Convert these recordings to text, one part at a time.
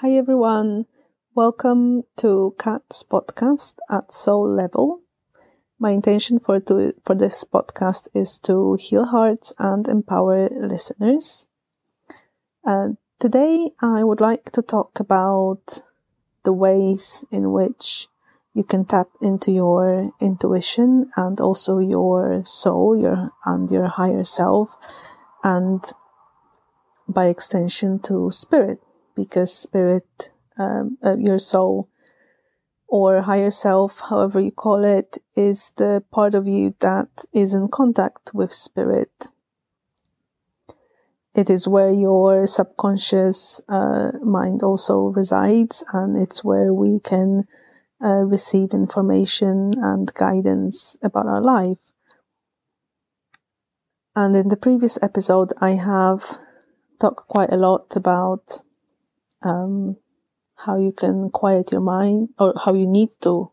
Hi everyone, welcome to Kat's podcast at Soul Level. My intention for to, for this podcast is to heal hearts and empower listeners. Uh, today, I would like to talk about the ways in which you can tap into your intuition and also your soul, your and your higher self, and by extension to spirit, because spirit, um, uh, your soul, or higher self, however you call it, is the part of you that is in contact with spirit. It is where your subconscious uh, mind also resides, and it's where we can uh, receive information and guidance about our life. And in the previous episode, I have talked quite a lot about um, how you can quiet your mind or how you need to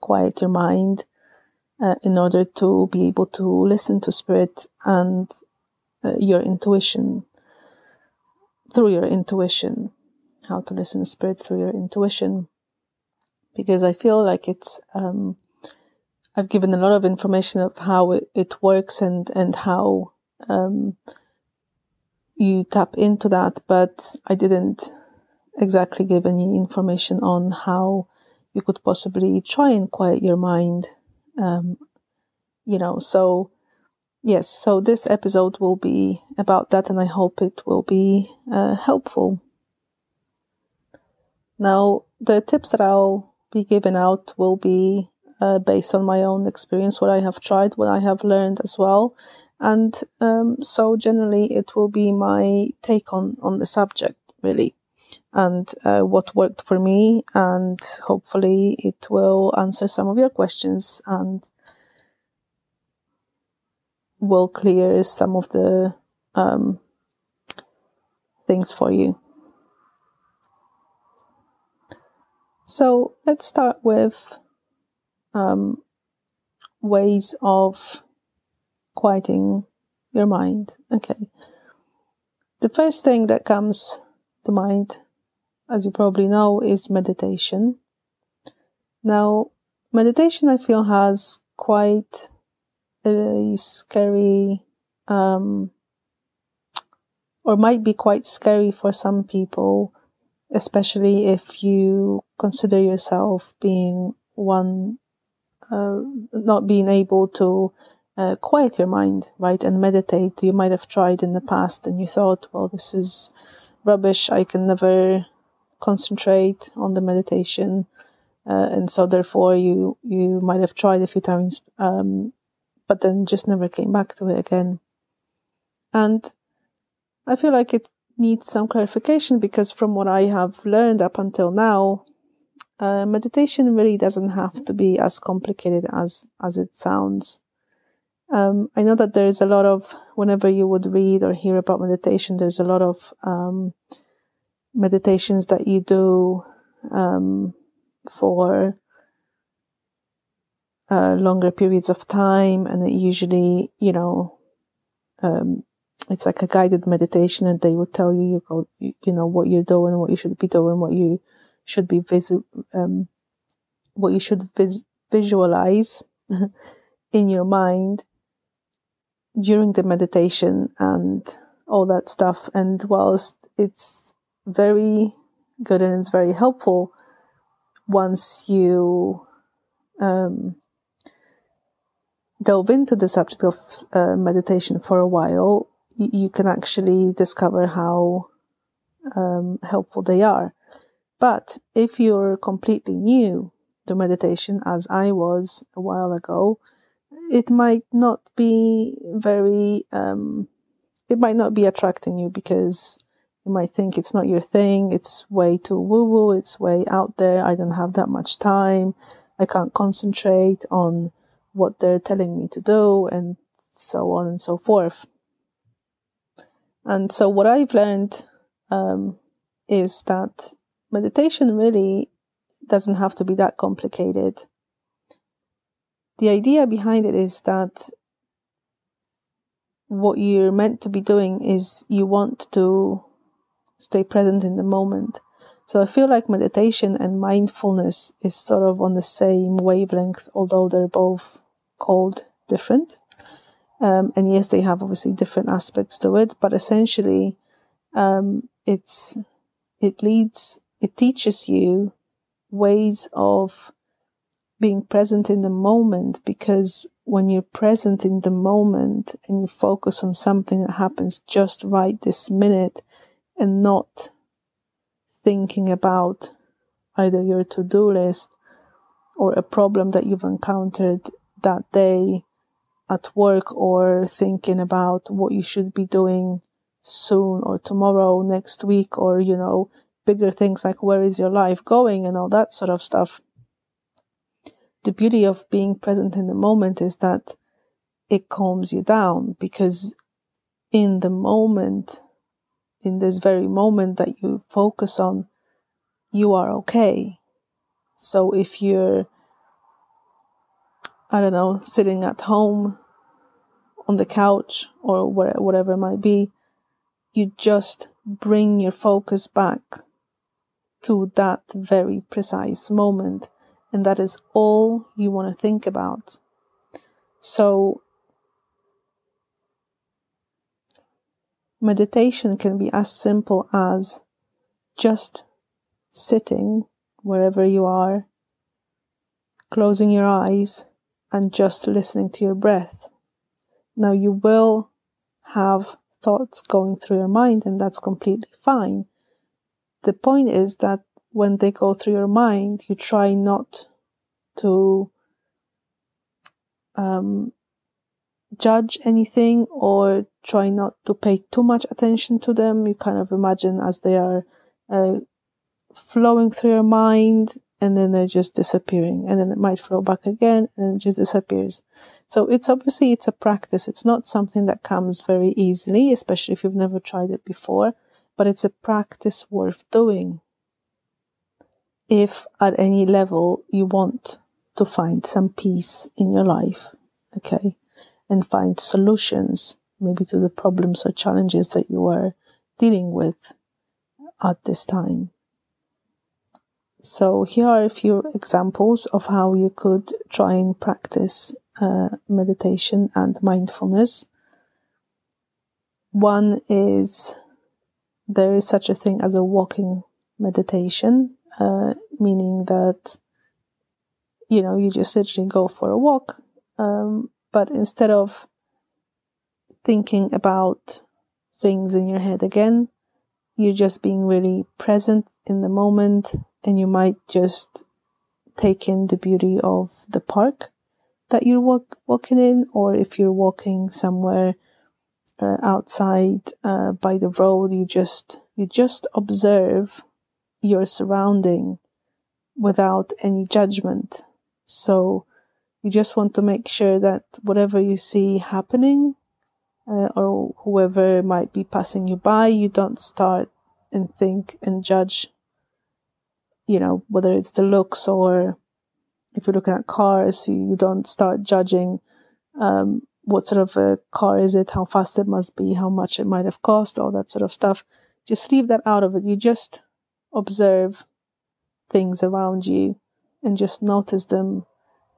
quiet your mind uh, in order to be able to listen to spirit and uh, your intuition through your intuition how to listen to spirit through your intuition. Because i feel like it's um, i've given a lot of information of how it, it works and and how um, you tap into that but i didn't exactly give any information on how you could possibly try and quiet your mind. Um, you know, so yes, so this episode will be about that, and I hope it will be uh, helpful. Now, the tips that I'll be giving out will be uh, based on my own experience, what I have tried, what I have learned as well. And um, so, generally, it will be my take on, on the subject, really and uh, what worked for me. And hopefully, it will answer some of your questions and will clear some of the um, things for you. So let's start with um, ways of quieting your mind. Okay. The first thing that comes to mind as you probably know, is meditation. Now, meditation, I feel, has quite a scary, um, or might be quite scary for some people, especially if you consider yourself being one, uh, not being able to uh, quiet your mind, right, and meditate. You might have tried in the past and you thought, well, this is rubbish. I can never concentrate on the meditation. Uh, and so therefore you you might have tried a few times um, but then just never came back to it again and i feel like it needs some clarification because from what i have learned up until now uh, meditation really doesn't have to be as complicated as as it sounds um, i know that there's a lot of whenever you would read or hear about meditation there's a lot of um, meditations that you do um, for uh, longer periods of time, and it usually, you know, um, it's like a guided meditation, and they will tell you, you go, you know, what you're doing, what you should be doing, what you should be visu- um, what you should vis- visualize in your mind during the meditation and all that stuff. And whilst it's very good and it's very helpful once you um, delve into the subject of uh, meditation for a while, y- you can actually discover how um, helpful they are. But if you're completely new to meditation, as I was a while ago, it might not be very, um, it might not be attracting you because you might think it's not your thing, it's way too woo woo, it's way out there, I don't have that much time, I can't concentrate on what they're telling me to do, and so on and so forth. And so, what I've learned um, is that meditation really doesn't have to be that complicated. The idea behind it is that what you're meant to be doing is you want to stay present in the moment. So I feel like meditation and mindfulness is sort of on the same wavelength, although they're both called different. Um, and yes, they have obviously different aspects to it, but essentially, um, it's, it leads, it teaches you ways of being present in the moment because when you're present in the moment and you focus on something that happens just right this minute and not thinking about either your to-do list or a problem that you've encountered that day at work or thinking about what you should be doing soon or tomorrow, next week, or, you know, bigger things like where is your life going and all that sort of stuff. The beauty of being present in the moment is that it calms you down because in the moment, in this very moment that you focus on, you are okay. So if you're I don't know, sitting at home on the couch or whatever it might be, you just bring your focus back to that very precise moment. And that is all you want to think about. So, meditation can be as simple as just sitting wherever you are, closing your eyes, and just listening to your breath. Now you will have thoughts going through your mind, and that's completely fine. The point is that when they go through your mind, you try not to um, judge anything or try not to pay too much attention to them. You kind of imagine as they are uh, flowing through your mind and then they're just disappearing and then it might flow back again and it just disappears. So it's obviously it's a practice. It's not something that comes very easily, especially if you've never tried it before, but it's a practice worth doing. If at any level you want to find some peace in your life, okay, and find solutions maybe to the problems or challenges that you are dealing with at this time. So here are a few examples of how you could try and practice uh, meditation and mindfulness. One is there is such a thing as a walking meditation, uh, meaning that you know you just literally go for a walk, um, but instead of thinking about things in your head again, you're just being really present in the moment and you might just take in the beauty of the park that you're walk, walking in, or if you're walking somewhere uh, outside uh, by the road, you just you just observe your surrounding without any judgment. So you just want to make sure that whatever you see happening, uh, or whoever might be passing you by, you don't start and think and judge you know, whether it's the looks or if you're looking at cars, you, don't start judging um, what sort of a car is it, how fast it must be, how much it might have cost, all that sort of stuff. Just leave that out of it. You just observe things around you and just notice them.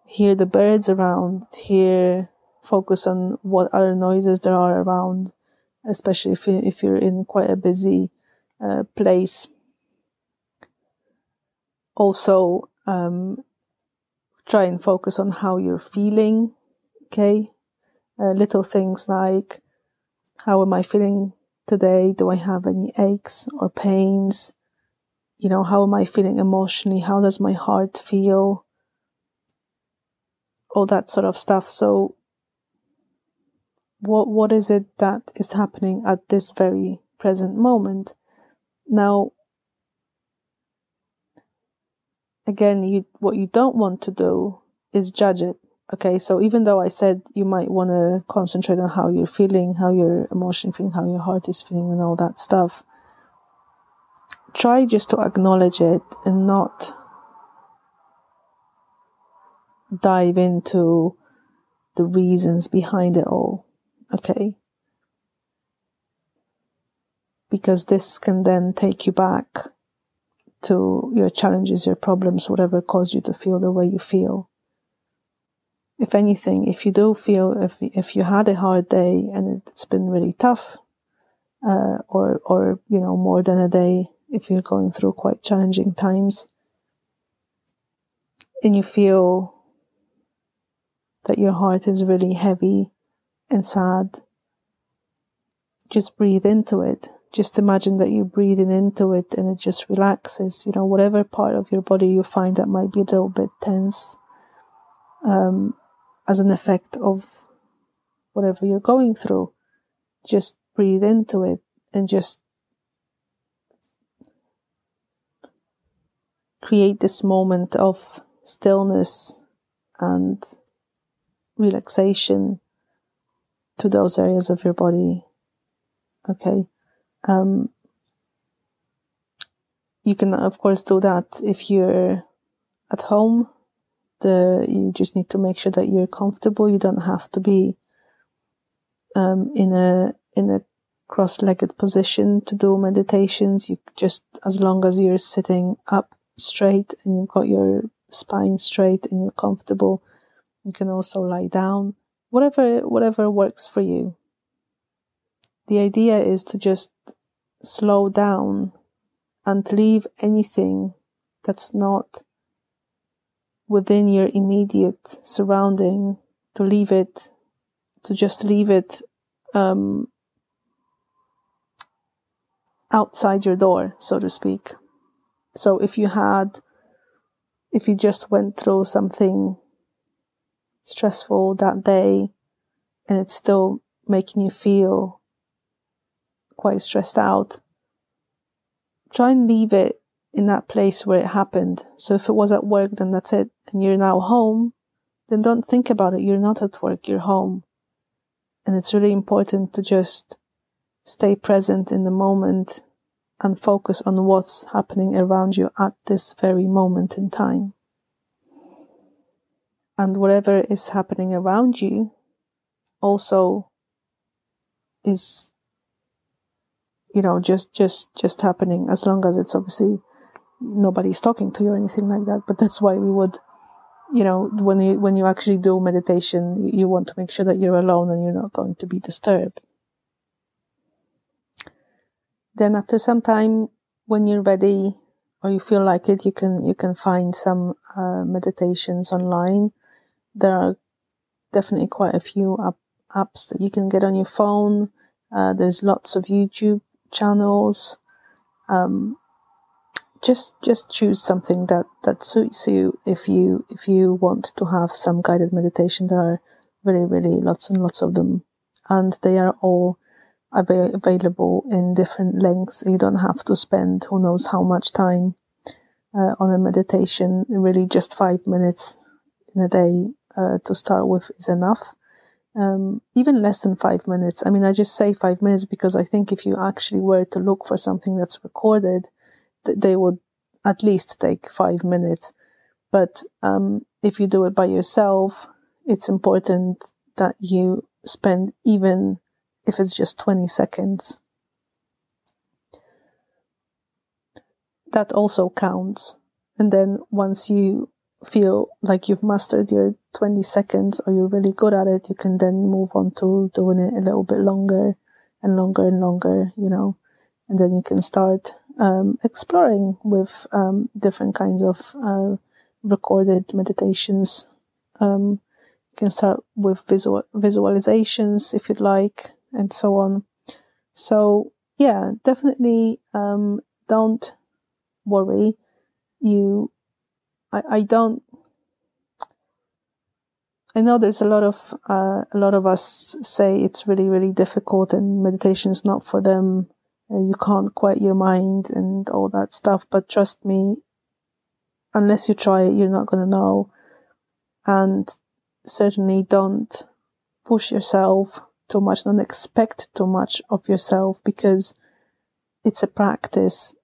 Hear the birds around, hear, focus on what other noises there are around, especially if, you, if you're in quite a busy uh, place also um, try and focus on how you're feeling. Okay. Uh, little things like, how am I feeling today? Do I have any aches or pains? You know, how am I feeling emotionally? How does my heart feel? All that sort of stuff. So, what what is it that is happening at this very present moment? Now, again, you what you don't want to do is judge it. Okay, so even though I said you might want to concentrate on how you're feeling, how your emotion feeling, how your heart is feeling, and all that stuff, try just to acknowledge it and not dive into the reasons behind it all. Okay. Because this can then take you back to your challenges, your problems, whatever caused you to feel the way you feel. If anything, if you do feel, if, if you had a hard day and it's been really tough, uh, or, or, you know, more than a day, if you're going through quite challenging times and you feel that your heart is really heavy and sad, just breathe into it. Just imagine that you're breathing into it and it just relaxes. You know, whatever part of your body you find that might be a little bit tense um, as an effect of whatever you're going through, just breathe into it and just create this moment of stillness and relaxation to those areas of your body. Okay. Um, you can, of course, do that if you're at home. The you just need to make sure that you're comfortable. You don't have to be um, in a in a cross-legged position to do meditations. You just as long as you're sitting up straight and you've got your spine straight and you're comfortable. You can also lie down. Whatever whatever works for you. The idea is to just slow down and leave anything that's not within your immediate surrounding to leave it to just leave it um, outside your door so to speak so if you had if you just went through something stressful that day and it's still making you feel quite stressed out, try and leave it in that place where it happened. So if it was at work, then that's it. And you're now home, then don't think about it. You're not at work, you're home. And it's really important to just stay present in the moment and focus on what's happening around you at this very moment in time. And whatever is happening around you also is you know, just, just, just happening as long as it's obviously nobody's talking to you or anything like that. But that's why we would, you know, when you, when you actually do meditation, you want to make sure that you're alone and you're not going to be disturbed. Then after some time, when you're ready or you feel like it, you can, you can find some uh, meditations online. There are definitely quite a few app, apps that you can get on your phone. Uh, there's lots of YouTube channels. Um, just just choose something that that suits you. If you if you want to have some guided meditation, there are really really lots and lots of them, and they are all av- available in different lengths. You don't have to spend who knows how much time uh, on a meditation. Really, just five minutes in a day uh, to start with is enough um, even less than five minutes. I mean, I just say five minutes because I think if you actually were to look for something that's recorded, th- they would at least take five minutes. But um, if you do it by yourself, it's important that you spend even if it's just 20 seconds. That also counts. And then once you feel like you've mastered your 20 seconds or you're really good at it, you can then move on to doing it a little bit longer and longer and longer, you know, and then you can start um, exploring with um, different kinds of uh, recorded meditations. Um, you can start with visual visualizations if you'd like, and so on. So yeah, definitely um, don't worry. You I, I don't I know there's a lot of uh, a lot of us say it's really really difficult and meditation is not for them. Uh, you can't quiet your mind and all that stuff. But trust me, unless you try it, you're not going to know. And certainly don't push yourself too much. Don't expect too much of yourself because it's a practice,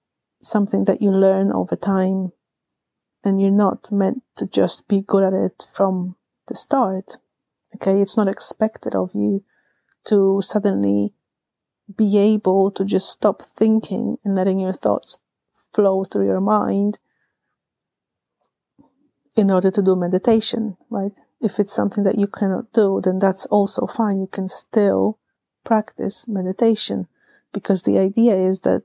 something that you learn over time and you're not meant to just be good at it from the start. Okay, it's not expected of you to suddenly be able to just stop thinking and letting your thoughts flow through your mind in order to do meditation, right? If it's something that you cannot do, then that's also fine. You can still practice meditation because the idea is that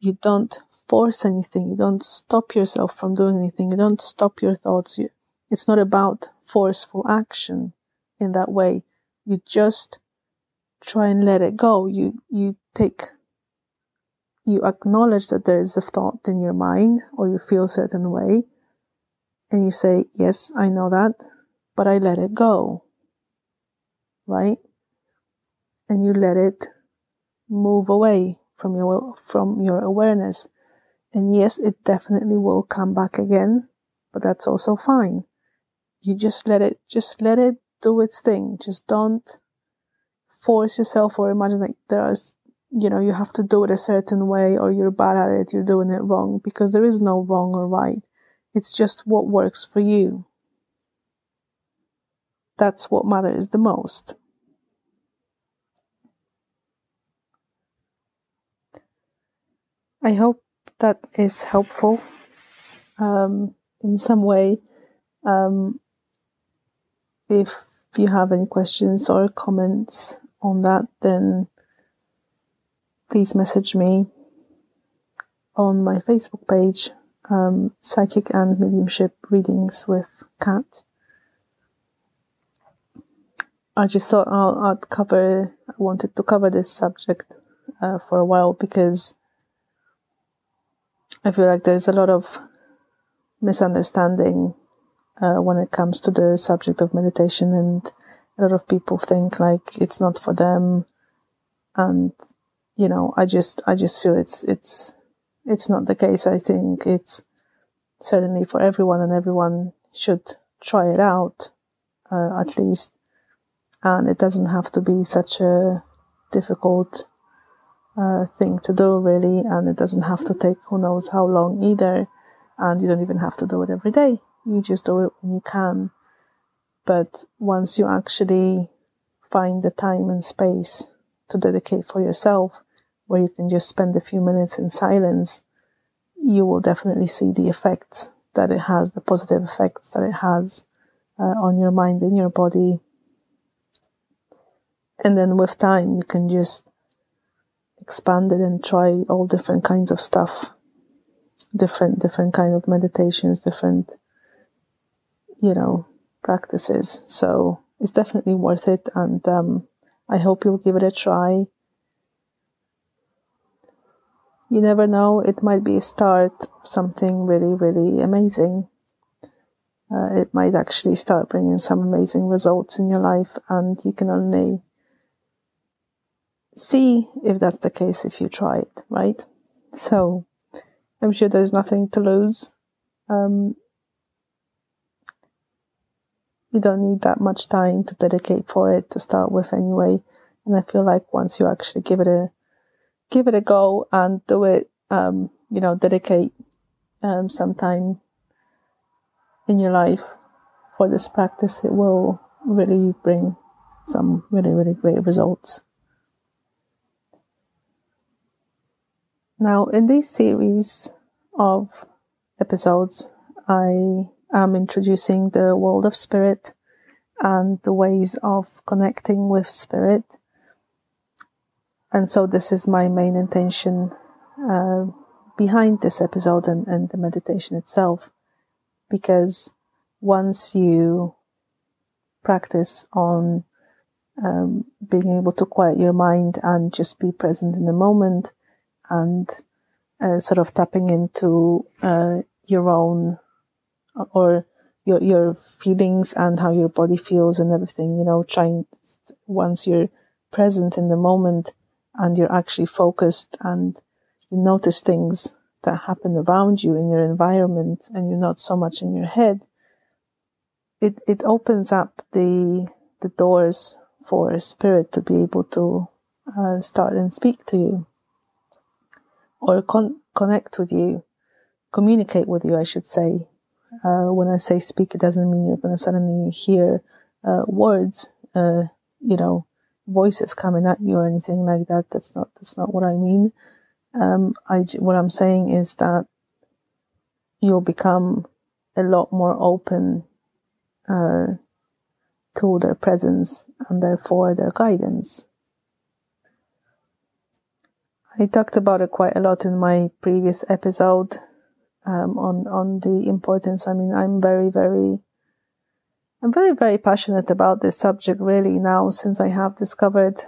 you don't force anything. You don't stop yourself from doing anything. You don't stop your thoughts. You, it's not about forceful action in that way. You just try and let it go. You, you take, you acknowledge that there is a thought in your mind or you feel a certain way and you say, yes, I know that, but I let it go. Right? And you let it move away from your, from your awareness. And yes, it definitely will come back again, but that's also fine. You just let it, just let it do its thing. Just don't force yourself or imagine that there is, you know, you have to do it a certain way or you're bad at it, you're doing it wrong because there is no wrong or right. It's just what works for you. That's what matters the most. I hope that is helpful um, in some way. Um, if you have any questions or comments on that, then please message me on my Facebook page um, psychic and mediumship readings with Kat. I just thought I'll, I'd cover, I wanted to cover this subject uh, for a while because I feel like there's a lot of misunderstanding uh, when it comes to the subject of meditation, and a lot of people think like it's not for them, and you know, I just I just feel it's it's it's not the case. I think it's certainly for everyone, and everyone should try it out uh, at least. And it doesn't have to be such a difficult uh, thing to do, really. And it doesn't have to take who knows how long either. And you don't even have to do it every day. You just do it when you can. But once you actually find the time and space to dedicate for yourself, where you can just spend a few minutes in silence, you will definitely see the effects that it has, the positive effects that it has uh, on your mind and your body. And then with time, you can just expand it and try all different kinds of stuff, different different kind of meditations, different, you know, practices. So it's definitely worth it, and um, I hope you'll give it a try you never know, it might be a start something really, really amazing. Uh, it might actually start bringing some amazing results in your life, and you can only see if that's the case if you try it, right? So, I'm sure there's nothing to lose. Um, you don't need that much time to dedicate for it to start with anyway. And I feel like once you actually give it a give it a go and do it. Um, you know, dedicate um, some time in your life for this practice. It will really bring some really, really great results. Now, in this series of episodes, I am introducing the world of spirit and the ways of connecting with spirit and so this is my main intention uh, behind this episode and, and the meditation itself. Because once you practice on um, being able to quiet your mind and just be present in the moment and uh, sort of tapping into uh, your own or your your feelings and how your body feels and everything you know trying once you're present in the moment and you're actually focused and you notice things that happen around you in your environment and you're not so much in your head, it, it opens up the, the doors for a spirit to be able to uh, start and speak to you or con- connect with you, communicate with you, I should say. Uh, when I say speak, it doesn't mean you're going to suddenly hear uh, words, uh, you know, voices coming at you or anything like that. That's not that's not what I mean. Um, I what I'm saying is that you'll become a lot more open uh, to their presence and therefore their guidance. I talked about it quite a lot in my previous episode um, on on the importance. I mean, I'm very, very, I'm very, very passionate about this subject. Really, now since I have discovered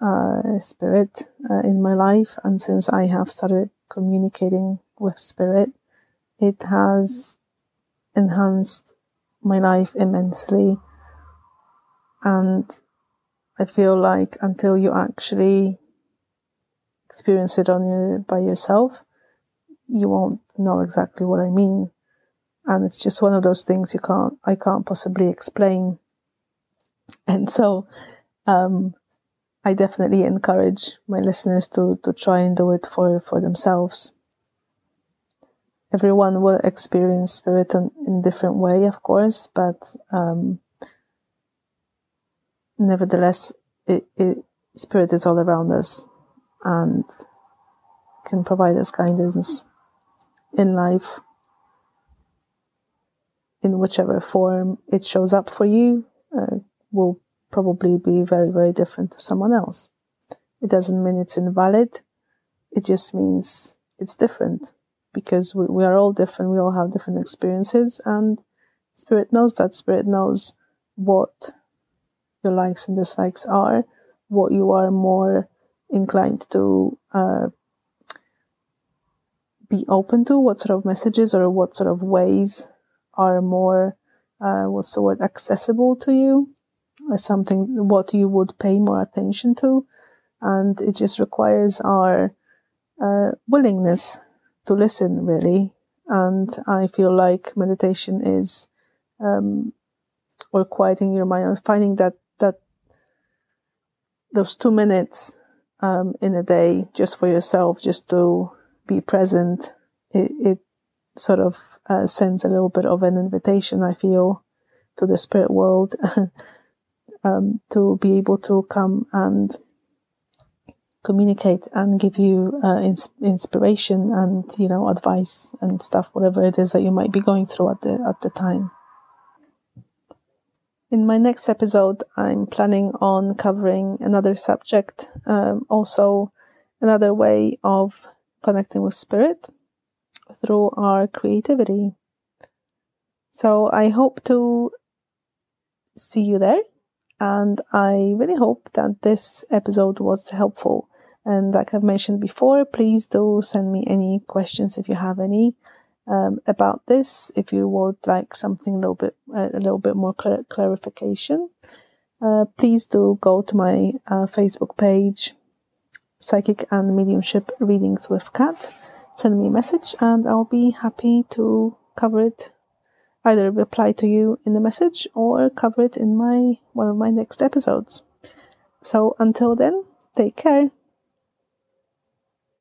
uh, spirit uh, in my life, and since I have started communicating with spirit, it has enhanced my life immensely. And I feel like until you actually experience it on your by yourself, you won't know exactly what I mean. And it's just one of those things you can't I can't possibly explain. And so um, I definitely encourage my listeners to, to try and do it for, for themselves. Everyone will experience spirit in, in different way, of course, but um, nevertheless, it, it, spirit is all around us and can provide us guidance in life in whichever form it shows up for you uh, will probably be very, very different to someone else. It doesn't mean it's invalid. It just means it's different because we, we are all different. We all have different experiences and spirit knows that. Spirit knows what your likes and dislikes are, what you are more inclined to uh, be open to, what sort of messages or what sort of ways are more, uh, what's the word, accessible to you something what you would pay more attention to, and it just requires our uh, willingness to listen, really. And I feel like meditation is, um, or quieting your mind, finding that that those two minutes um, in a day just for yourself, just to be present, it, it sort of uh, sends a little bit of an invitation. I feel to the spirit world um, to be able to come and communicate and give you uh, ins- inspiration and you know advice and stuff whatever it is that you might be going through at the at the time in my next episode i'm planning on covering another subject um, also another way of connecting with spirit through our creativity so i hope to see you there and I really hope that this episode was helpful. And like I've mentioned before, please do send me any questions if you have any um, about this. If you would like something a little bit, a little bit more cl- clarification, uh, please do go to my uh, Facebook page, Psychic and Mediumship Readings with Kat. Send me a message, and I'll be happy to cover it either reply to you in the message or cover it in my one of my next episodes. So until then, take care.